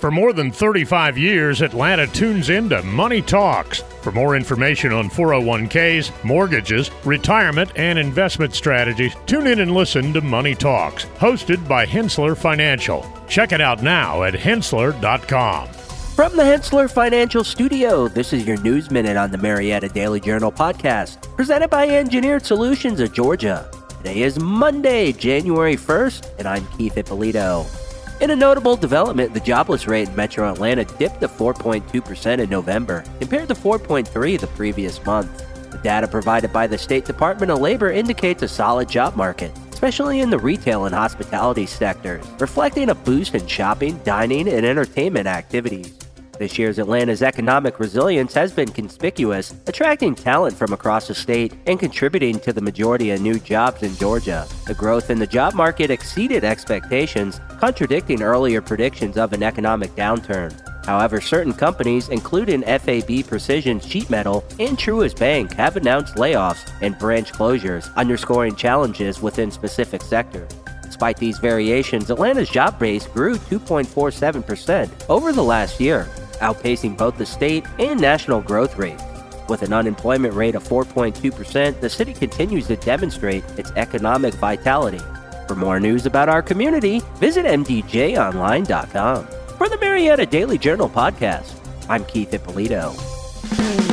For more than 35 years, Atlanta tunes into Money Talks. For more information on 401ks, mortgages, retirement, and investment strategies, tune in and listen to Money Talks, hosted by Henssler Financial. Check it out now at henssler.com. From the Henssler Financial Studio, this is your News Minute on the Marietta Daily Journal podcast, presented by Engineered Solutions of Georgia. Today is Monday, January 1st, and I'm Keith Ippolito. In a notable development, the jobless rate in metro Atlanta dipped to 4.2% in November, compared to 4.3 the previous month. The data provided by the State Department of Labor indicates a solid job market, especially in the retail and hospitality sectors, reflecting a boost in shopping, dining, and entertainment activities. This year's Atlanta's economic resilience has been conspicuous, attracting talent from across the state and contributing to the majority of new jobs in Georgia. The growth in the job market exceeded expectations, contradicting earlier predictions of an economic downturn. However, certain companies, including FAB Precision Sheet Metal and Truist Bank, have announced layoffs and branch closures, underscoring challenges within specific sectors. Despite these variations, Atlanta's job base grew 2.47% over the last year, outpacing both the state and national growth rate. With an unemployment rate of 4.2%, the city continues to demonstrate its economic vitality. For more news about our community, visit mdjonline.com. For the Marietta Daily Journal podcast, I'm Keith Ippolito.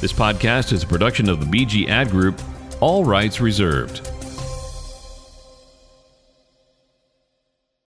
This podcast is a production of the BG Ad Group, all rights reserved.